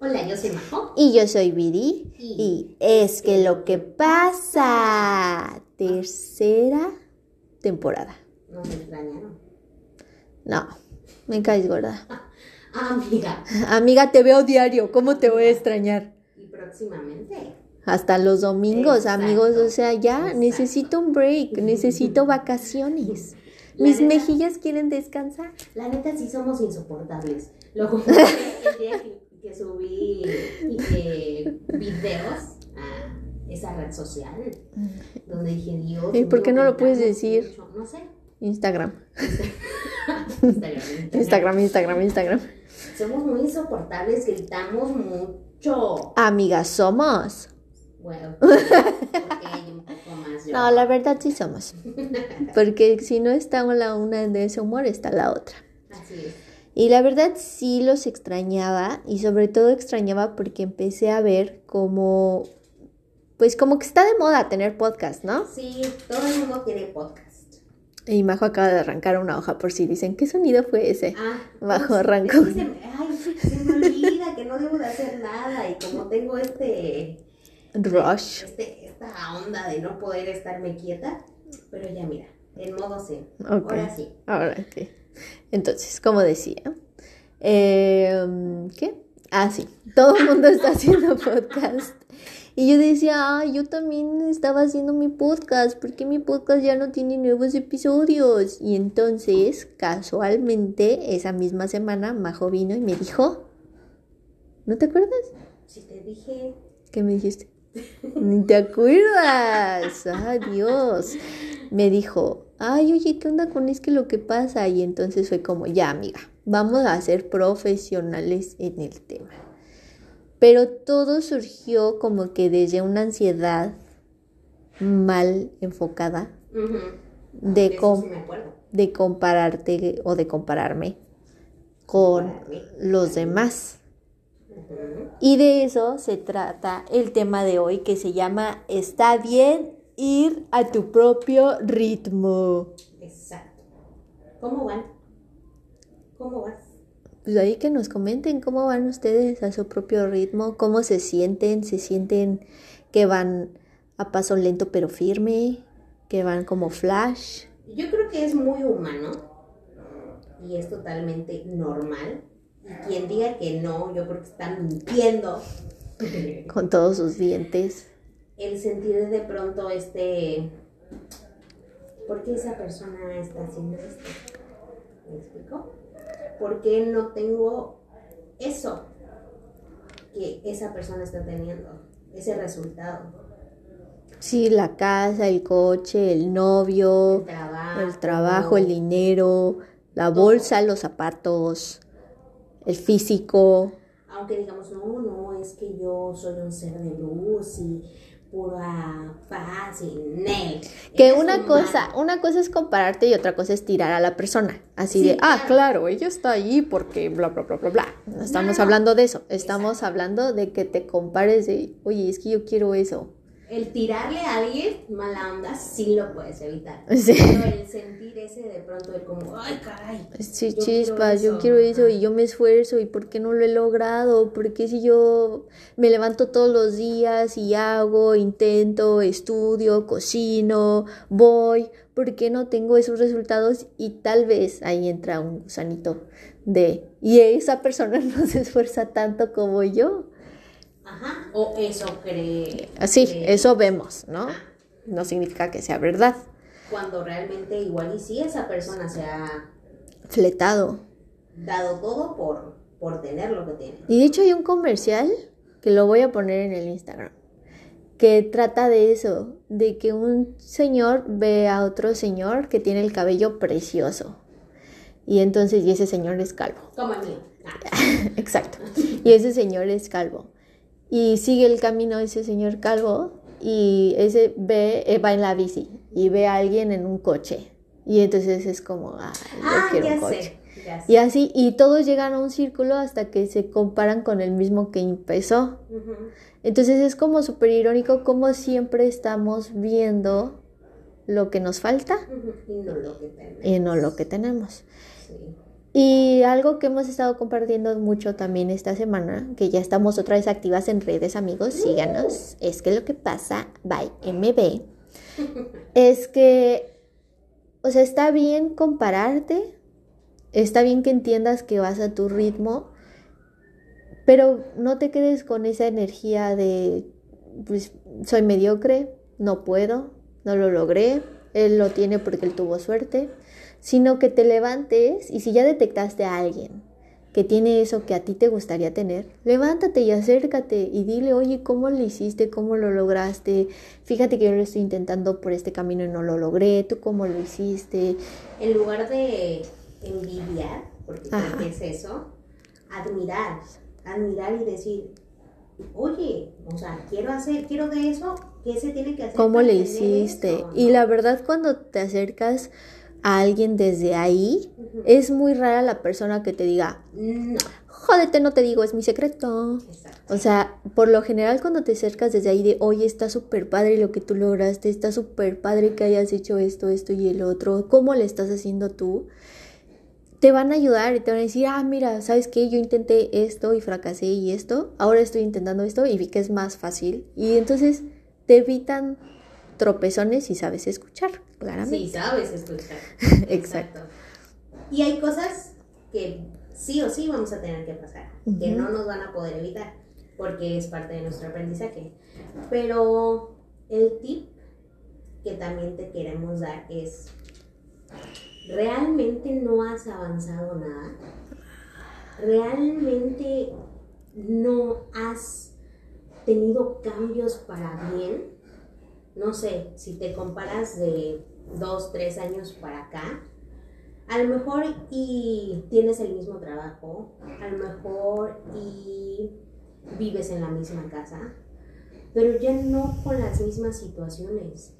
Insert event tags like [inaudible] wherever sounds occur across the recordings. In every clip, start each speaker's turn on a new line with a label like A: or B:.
A: Hola, yo soy Majo.
B: Y yo soy Viri.
A: Y-
B: Y es que lo que pasa. Tercera temporada.
A: Nos extrañaron.
B: No, me caes gorda. [laughs]
A: Ah, amiga.
B: Amiga, te veo diario. ¿Cómo te voy a extrañar?
A: Y próximamente.
B: Hasta los domingos,
A: Exacto.
B: amigos. O sea, ya
A: Exacto.
B: necesito un break. Necesito vacaciones.
A: La
B: Mis
A: neta-
B: mejillas quieren descansar.
A: La neta sí somos insoportables. Lo [laughs] el día que, que subí eh, videos a esa red social. Donde dije, Dios.
B: ¿Y por qué no lo puedes decir?
A: mucho. No sé. [laughs]
B: Instagram.
A: Instagram.
B: Instagram, Instagram, Instagram.
A: Somos muy insoportables, gritamos mucho.
B: Amigas, somos.
A: Bueno, [laughs] porque hay un poco más yo.
B: No, la verdad sí somos. [laughs] Porque si no está la una de ese humor, está la otra.
A: Así es.
B: Y la verdad sí los extrañaba y sobre todo extrañaba porque empecé a ver como, pues como que está de moda tener podcast, ¿no?
A: Sí, todo el mundo tiene podcast.
B: Y Majo acaba de arrancar una hoja por si dicen, ¿qué sonido fue ese?
A: Ah, se me- ay, se me olvida que no debo de hacer nada y como tengo este,
B: Rush.
A: este, esta onda de no poder estarme quieta, pero ya mira, en modo sí.
B: Ok.
A: Ahora sí.
B: Ahora sí. Entonces, como decía, eh, ¿qué? Ah, sí, todo el mundo está haciendo [laughs] podcast. Y yo decía, ah, yo también estaba haciendo mi podcast, porque mi podcast ya no tiene nuevos episodios. Y entonces, casualmente, esa misma semana, Majo vino y me dijo, ¿no te acuerdas?
A: Si te dije,
B: ¿Qué me dijiste? [laughs] Ni te acuerdas. Adiós. Me dijo, ay, oye, ¿qué onda con es que lo que pasa? Y entonces fue como, ya, amiga, vamos a ser profesionales en el tema. Pero todo surgió como que desde una ansiedad mal enfocada de, com-
A: sí
B: de compararte o de compararme con
A: Compararme.
B: los demás. Y de eso se trata el tema de hoy que se llama Está bien ir a tu propio ritmo.
A: Exacto. ¿Cómo van? ¿Cómo vas?
B: Pues ahí que nos comenten cómo van ustedes a su propio ritmo, cómo se sienten, se sienten que van a paso lento pero firme, que van como flash.
A: Yo creo que es muy humano y es totalmente normal. Y quien diga que no, yo creo que está mintiendo. [laughs]
B: con todos sus dientes.
A: El sentir de pronto este... ¿Por qué esa persona está haciendo esto? ¿Me explico? ¿Por qué no tengo eso que esa persona está teniendo? Ese resultado.
B: Sí, la casa, el coche, el novio,
A: El trabajo.
B: el trabajo, el dinero, la bolsa, los zapatos, el físico.
A: Aunque digamos, no, no, es que yo soy un ser de luz y pura Nel.
B: Que una cosa, una cosa es compararte y otra cosa es tirar a la persona. Así
A: Sí,
B: de, ah,
A: claro.
B: ella está ahí porque bla, bla, bla, bla, bla. No estamos
A: No.
B: hablando de eso. Estamos hablando de que te compares de, oye, es que yo quiero eso.
A: El tirarle a alguien mala onda sí lo puedes evitar.
B: Sí.
A: Pero el sentir ese de pronto de como, ay, caray.
B: Sí,
A: Yo
B: chispas,
A: quiero
B: yo quiero eso y yo me esfuerzo y ¿por qué no lo he logrado? ¿Por qué si yo me levanto todos los días y hago, intento, estudio, cocino, voy? ¿Por qué no tengo esos resultados? Y tal vez ahí entra un gusanito de, y esa persona [laughs] no se esfuerza tanto como yo.
A: Ajá. O eso cree.
B: Así,
A: cree.
B: eso vemos, ¿no?
A: Ajá.
B: No significa que sea verdad.
A: Cuando realmente igual y sí esa persona se ha
B: Fletado.
A: dado todo por, por tener lo que tiene.
B: Y de hecho hay un comercial que lo voy a poner en el Instagram, que trata de eso, de que un señor ve a otro señor que tiene el cabello precioso. Y entonces, y ese señor es calvo.
A: Como el mío. Ah. [laughs]
B: Exacto. Y ese señor es calvo. Y sigue el camino ese señor calvo y ese ve, eh, va en la bici y ve a alguien en un coche. Y entonces es como, ah, yo
A: Ah,
B: quiero
A: ya
B: un coche.
A: sé.
B: Y así, y todos llegan a un círculo hasta que se comparan con el mismo que empezó. Entonces es como súper irónico como siempre estamos viendo lo que nos falta.
A: Y no lo que tenemos.
B: y no lo que tenemos.
A: Sí.
B: Y algo que hemos estado compartiendo mucho también esta semana, que ya estamos otra vez activas en redes, amigos, síganos, es que lo que pasa, by MB, [laughs] es que, o sea, está bien compararte, está bien que entiendas que vas a tu ritmo, pero no te quedes con esa energía de, pues, soy mediocre, no puedo, no lo logré, él lo tiene porque él tuvo suerte sino que te levantes y si ya detectaste a alguien que tiene eso que a ti te gustaría tener, levántate y acércate y dile, oye, ¿cómo lo hiciste? ¿Cómo lo lograste? Fíjate que yo lo estoy intentando por este camino y no lo logré, ¿tú cómo lo hiciste?
A: En lugar de envidiar, porque es eso, admirar, admirar y decir, oye, o sea, quiero hacer, quiero de eso, ¿qué se tiene que hacer?
B: ¿Cómo le hiciste? Y la verdad cuando te acercas a alguien desde ahí, es muy rara la persona que te diga, no. jódete, no te digo, es mi secreto. O sea, por lo general cuando te acercas desde ahí de, oye, está súper padre lo que tú lograste, está súper padre que hayas hecho esto, esto y el otro, ¿cómo le estás haciendo tú? Te van a ayudar y te van a decir, ah, mira, ¿sabes qué? Yo intenté esto y fracasé y esto, ahora estoy intentando esto y vi que es más fácil. Y entonces te evitan tropezones y sabes escuchar, claramente.
A: Sí, sabes escuchar. [laughs] Exacto. Y hay cosas que sí o sí vamos a tener que pasar, que no nos van a poder evitar, porque es parte de nuestro aprendizaje. Pero el tip que también te queremos dar es, ¿realmente no has avanzado nada? ¿Realmente no has tenido cambios para bien? No sé, si te comparas de dos, tres años para acá, a lo mejor y tienes el mismo trabajo, a lo mejor y vives en la misma casa, pero ya no con las mismas situaciones.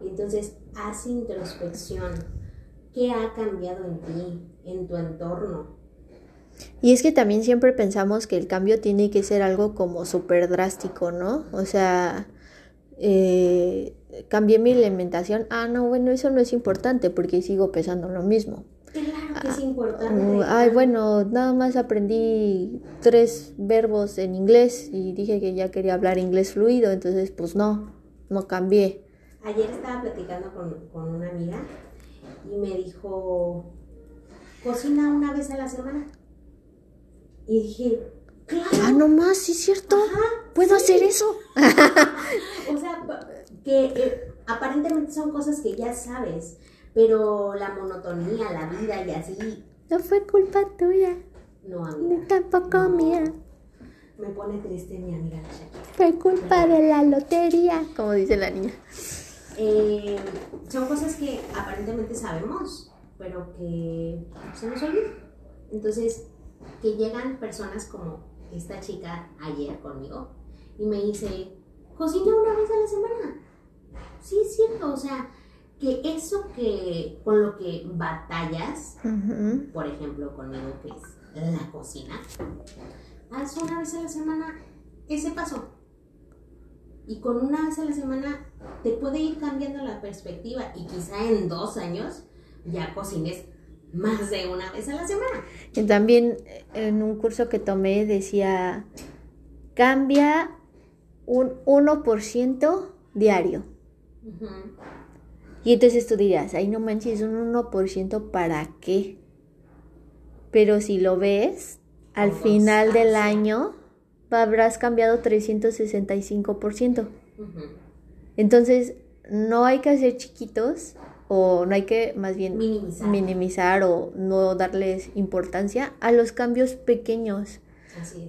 A: Entonces, haz introspección. ¿Qué ha cambiado en ti, en tu entorno?
B: Y es que también siempre pensamos que el cambio tiene que ser algo como súper drástico, ¿no? O sea, eh, cambié mi alimentación, ah, no, bueno, eso no es importante porque sigo pesando lo mismo.
A: Claro que es importante.
B: Ah, ay, bueno, nada más aprendí tres verbos en inglés y dije que ya quería hablar inglés fluido, entonces pues no, no cambié.
A: Ayer estaba platicando con, con una amiga y me dijo, cocina una vez a la semana. Y dije,
B: Ah, no más, sí es cierto. Puedo hacer eso. [laughs]
A: o sea, que eh, aparentemente son cosas que ya sabes, pero la monotonía, la vida y así.
B: No fue culpa tuya.
A: No, amiga.
B: Ni tampoco mía.
A: Me pone triste mi amiga
B: Fue culpa de la lotería, como dice la niña.
A: Eh, son cosas que aparentemente sabemos, pero que se nos olvidan. Entonces, que llegan personas como esta chica ayer conmigo y me dice, cocina una vez a la semana. Sí, es cierto, o sea, que eso que con lo que batallas, por ejemplo, conmigo que es la cocina, haz una vez a la semana ese paso. Y con una vez a la semana te puede ir cambiando la perspectiva y quizá en dos años ya cocines más de una vez a la semana.
B: Y también en un curso que tomé decía, cambia un 1% diario. Y entonces tú dirías, ay no manches, un 1% para qué. Pero si lo ves, al final del año habrás cambiado 365%. Entonces, no hay que hacer chiquitos, o no hay que más bien minimizar, o no darles importancia a los cambios pequeños.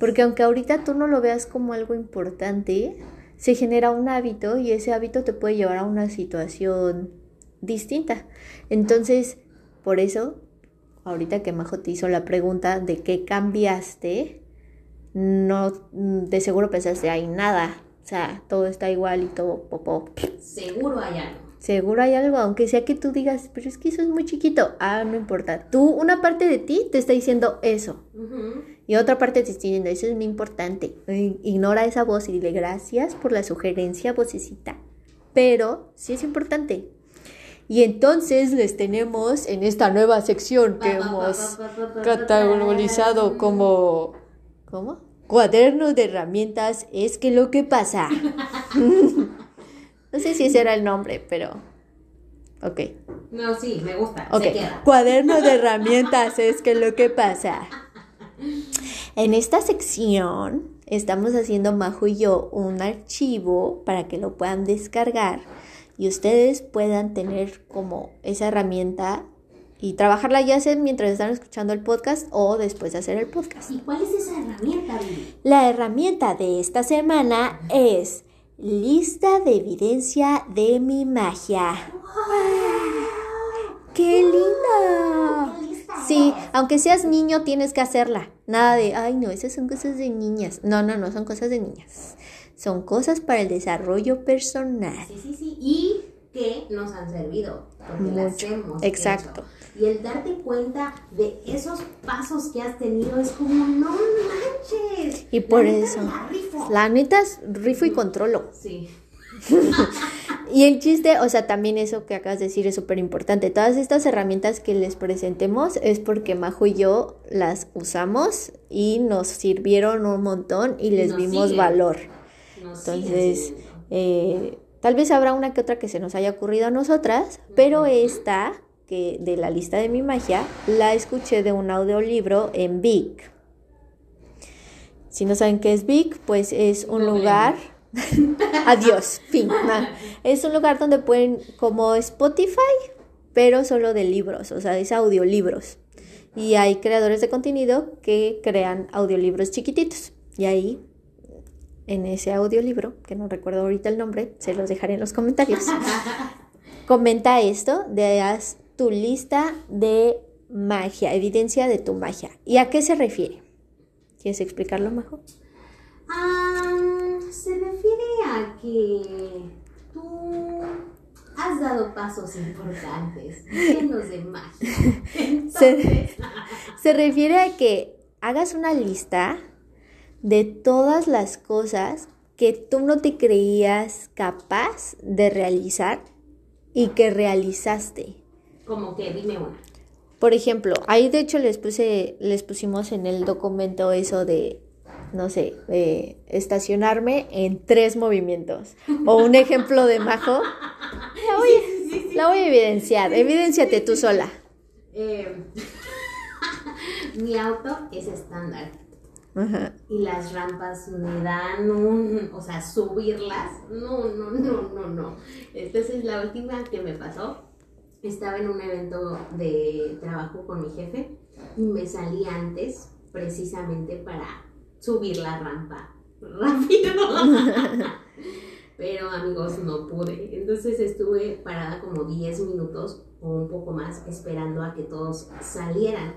B: Porque aunque ahorita tú no lo veas como algo importante, se genera un hábito y ese hábito te puede llevar a una situación distinta. Entonces, por eso, ahorita que Majo te hizo la pregunta de qué cambiaste, no de seguro pensaste, hay nada, o sea, todo está igual y todo popó.
A: Seguro hay algo.
B: Seguro hay algo, aunque sea que tú digas, pero es que eso es muy chiquito. Ah, no importa. Tú, una parte de ti te está diciendo eso. Y otra parte te está diciendo, eso es muy importante. Ignora esa voz y dile gracias por la sugerencia, vocecita. Pero sí es importante. Y entonces les tenemos en esta nueva sección que hemos categorizado como... ¿Cómo? Cuaderno de herramientas es que lo que pasa. [laughs] [laughs] no sé si ese era el nombre, pero... Ok.
A: No, sí, me gusta.
B: Ok.
A: Se queda.
B: Cuaderno de herramientas es que lo que pasa. En esta sección estamos haciendo Majo y yo un archivo para que lo puedan descargar y ustedes puedan tener como esa herramienta y trabajarla ya sea mientras están escuchando el podcast o después de hacer el podcast.
A: ¿Y cuál es esa herramienta?
B: La herramienta de esta semana es lista de evidencia de mi magia. ¡Qué linda!
A: ¡Qué lista
B: Sí, aunque seas niño tienes que hacerla. Nada de, ay no, esas son cosas de niñas. No, no, no son cosas de niñas. Son cosas para el desarrollo personal.
A: Sí, sí, sí. Y que nos han servido. Porque las
B: Mucho.
A: hemos
B: Exacto.
A: hecho. Y el darte cuenta de esos pasos que has tenido es como, no manches.
B: Y por
A: La neta
B: eso,
A: la rifo.
B: la neta es rifo y controlo.
A: Sí. [laughs]
B: Y el chiste, o sea, también eso que acabas de decir es súper importante. Todas estas herramientas que les presentemos es porque Majo y yo las usamos y nos sirvieron un montón y les
A: Nos
B: vimos
A: siguen.
B: valor.
A: Nos
B: Entonces, eh, tal vez habrá una que otra que se nos haya ocurrido a nosotras, pero esta, que de la lista de mi magia, la escuché de un audiolibro en Vic. Si no saben qué es Vic, pues es un lugar. [laughs] Adiós, fin. Nah. Es un lugar donde pueden, como Spotify, pero solo de libros, o sea, es audiolibros. Y hay creadores de contenido que crean audiolibros chiquititos. Y ahí en ese audiolibro, que no recuerdo ahorita el nombre, se los dejaré en los comentarios. [laughs] Comenta esto de tu lista de magia, evidencia de tu magia. ¿Y a qué se refiere? ¿Quieres explicarlo, Majo?
A: Ah, se refiere a que tú has dado pasos importantes llenos de magia. [laughs] Entonces,
B: Se refiere a que hagas una lista de todas las cosas que tú no te creías capaz de realizar y que realizaste.
A: Como que dime una.
B: Por ejemplo, ahí de hecho les puse, les pusimos en el documento eso de, no sé, de estacionarme en tres movimientos. O un ejemplo de Majo. La voy, a- la voy a evidenciar. Evidénciate tú sola.
A: Eh, [laughs] mi auto es estándar
B: Ajá.
A: y las rampas me dan un, o sea, subirlas, no, no, no, no, no. Entonces la última que me pasó, estaba en un evento de trabajo con mi jefe y me salí antes precisamente para subir la rampa rápido. [laughs] Pero amigos, no pude. Entonces estuve parada como 10 minutos o un poco más esperando a que todos salieran.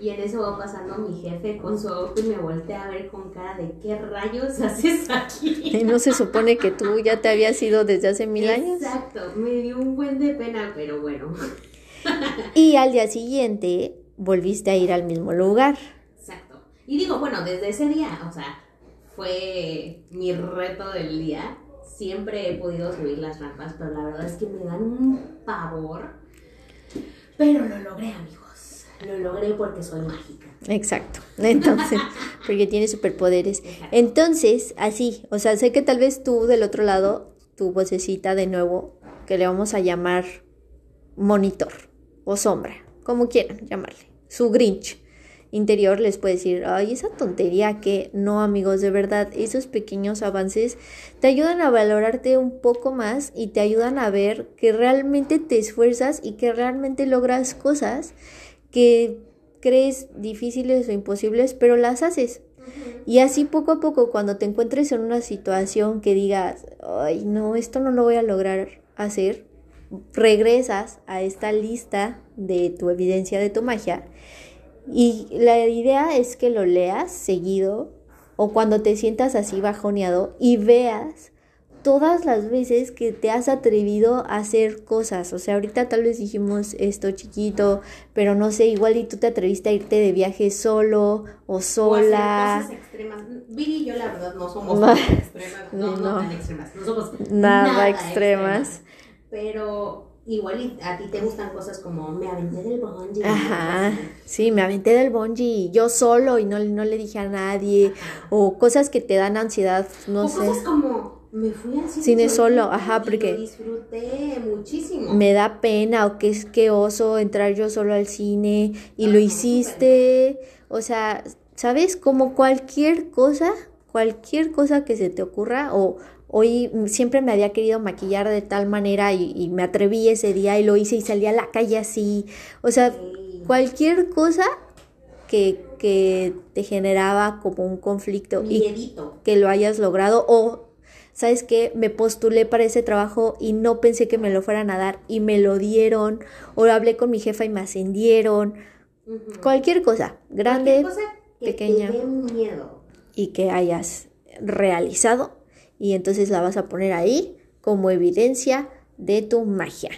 A: Y en eso va pasando mi jefe con su auto y me voltea a ver con cara de ¿qué rayos haces aquí? [laughs]
B: Y no se supone que tú ya te habías ido desde hace mil años.
A: Exacto, me dio un buen de pena, pero bueno. [laughs]
B: Y al día siguiente volviste a ir al mismo lugar.
A: Exacto. Y digo, bueno, desde ese día, o sea, fue mi reto del día. Siempre he podido subir las rampas, pero la verdad es que me dan un pavor. Pero lo logré, amigos. Lo logré porque soy mágica.
B: Exacto. [laughs] Entonces, porque tiene superpoderes. Entonces, así, o sea, sé que tal vez tú del otro lado, tu vocecita de nuevo, que le vamos a llamar monitor o sombra, como quieran llamarle, su Grinch interior les puede decir, ay, esa tontería que no, amigos, de verdad, esos pequeños avances te ayudan a valorarte un poco más y te ayudan a ver que realmente te esfuerzas y que realmente logras cosas que crees difíciles o imposibles, pero las haces. Y así poco a poco, cuando te encuentres en una situación que digas, ay, no, esto no lo voy a lograr hacer, regresas a esta lista de tu evidencia de tu magia. Y la idea es que lo leas seguido o cuando te sientas así bajoneado y veas todas las veces que te has atrevido a hacer cosas. O sea, ahorita tal vez dijimos esto chiquito, pero no sé, igual y tú te atreviste a irte de viaje solo o
A: O
B: sola.
A: hacer cosas extremas. Viri y yo, la verdad, no somos
B: No.
A: extremas. No, no, [laughs]
B: No.
A: tan extremas. No somos
B: Nada
A: nada
B: extremas.
A: Pero igual y a ti te gustan cosas como me aventé del bungee.
B: Ajá, sí, me aventé del bungee yo solo y no, no le dije a nadie. O cosas que te dan ansiedad, no
A: o
B: sé.
A: cosas como me fui al cine,
B: Cine solo, ajá, porque-
A: lo disfruté muchísimo.
B: Me da pena o que es que oso entrar yo solo al cine y lo hiciste. O sea, ¿sabes? Como cualquier cosa, cualquier cosa que se te ocurra o hoy siempre me había querido maquillar de tal manera y, y me atreví ese día y lo hice y salí a la calle así. O sea,
A: Sí.
B: cualquier cosa que, que te generaba como un conflicto y que lo hayas logrado o sabes que me postulé para ese trabajo y no pensé que me lo fueran a dar y me lo dieron o hablé con mi jefa y me ascendieron cualquier cosa grande
A: Cualquier cosa que
B: pequeña.
A: te miedo.
B: y que hayas realizado y entonces la vas a poner ahí como evidencia de tu magia.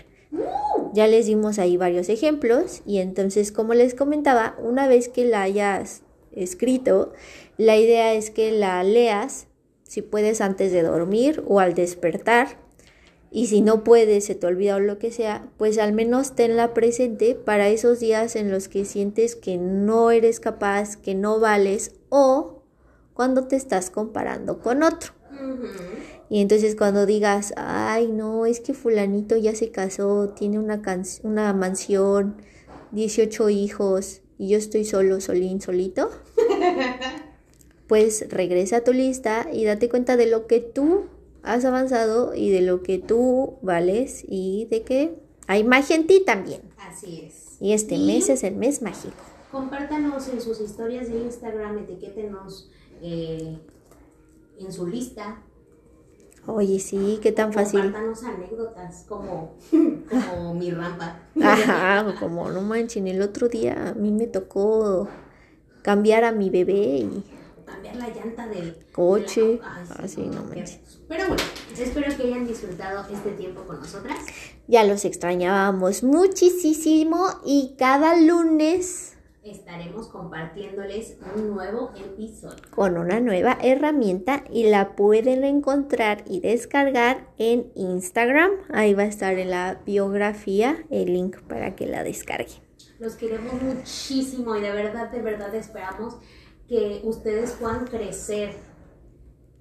B: Ya les dimos ahí varios ejemplos y entonces como les comentaba, una vez que la hayas escrito, la idea es que la leas, si puedes antes de dormir o al despertar, y si no puedes, se te olvida o lo que sea, pues al menos tenla presente para esos días en los que sientes que no eres capaz, que no vales o cuando te estás comparando con otro. Y entonces cuando digas, ay, no, es que fulanito ya se casó, tiene una, can- una mansión, 18 hijos y yo estoy solo, solín, solito, [laughs] pues regresa a tu lista y date cuenta de lo que tú has avanzado y de lo que tú vales y de que hay magia en ti también.
A: Así es.
B: Y este
A: Y
B: mes es el mes mágico.
A: Compártanos en sus historias de Instagram, etiquétenos eh, en su lista.
B: Oye, sí, qué tan fácil.
A: Compártanos anécdotas como, [laughs] como mi rampa.
B: Ajá, como no manchen, el otro día a mí me tocó cambiar a mi bebé y
A: Cambiar la llanta del
B: Coche.
A: de la- Ay, sí,
B: Así, no
A: qué
B: manches.
A: Pero bueno, espero que hayan disfrutado este tiempo con nosotras.
B: ya los extrañábamos muchísimo y cada lunes
A: Estaremos compartiéndoles un nuevo episodio.
B: con una nueva herramienta y la pueden encontrar y descargar en Instagram. Ahí va a estar en la biografía el link para que la descarguen.
A: Los queremos muchísimo y de verdad, de verdad esperamos que ustedes puedan crecer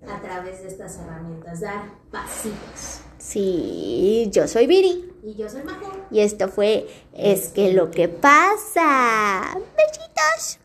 A: a través de estas herramientas, dar pasitos.
B: Sí, yo soy Viri
A: Y yo soy Majo.
B: y esto fue Es que lo que pasa. Besitos.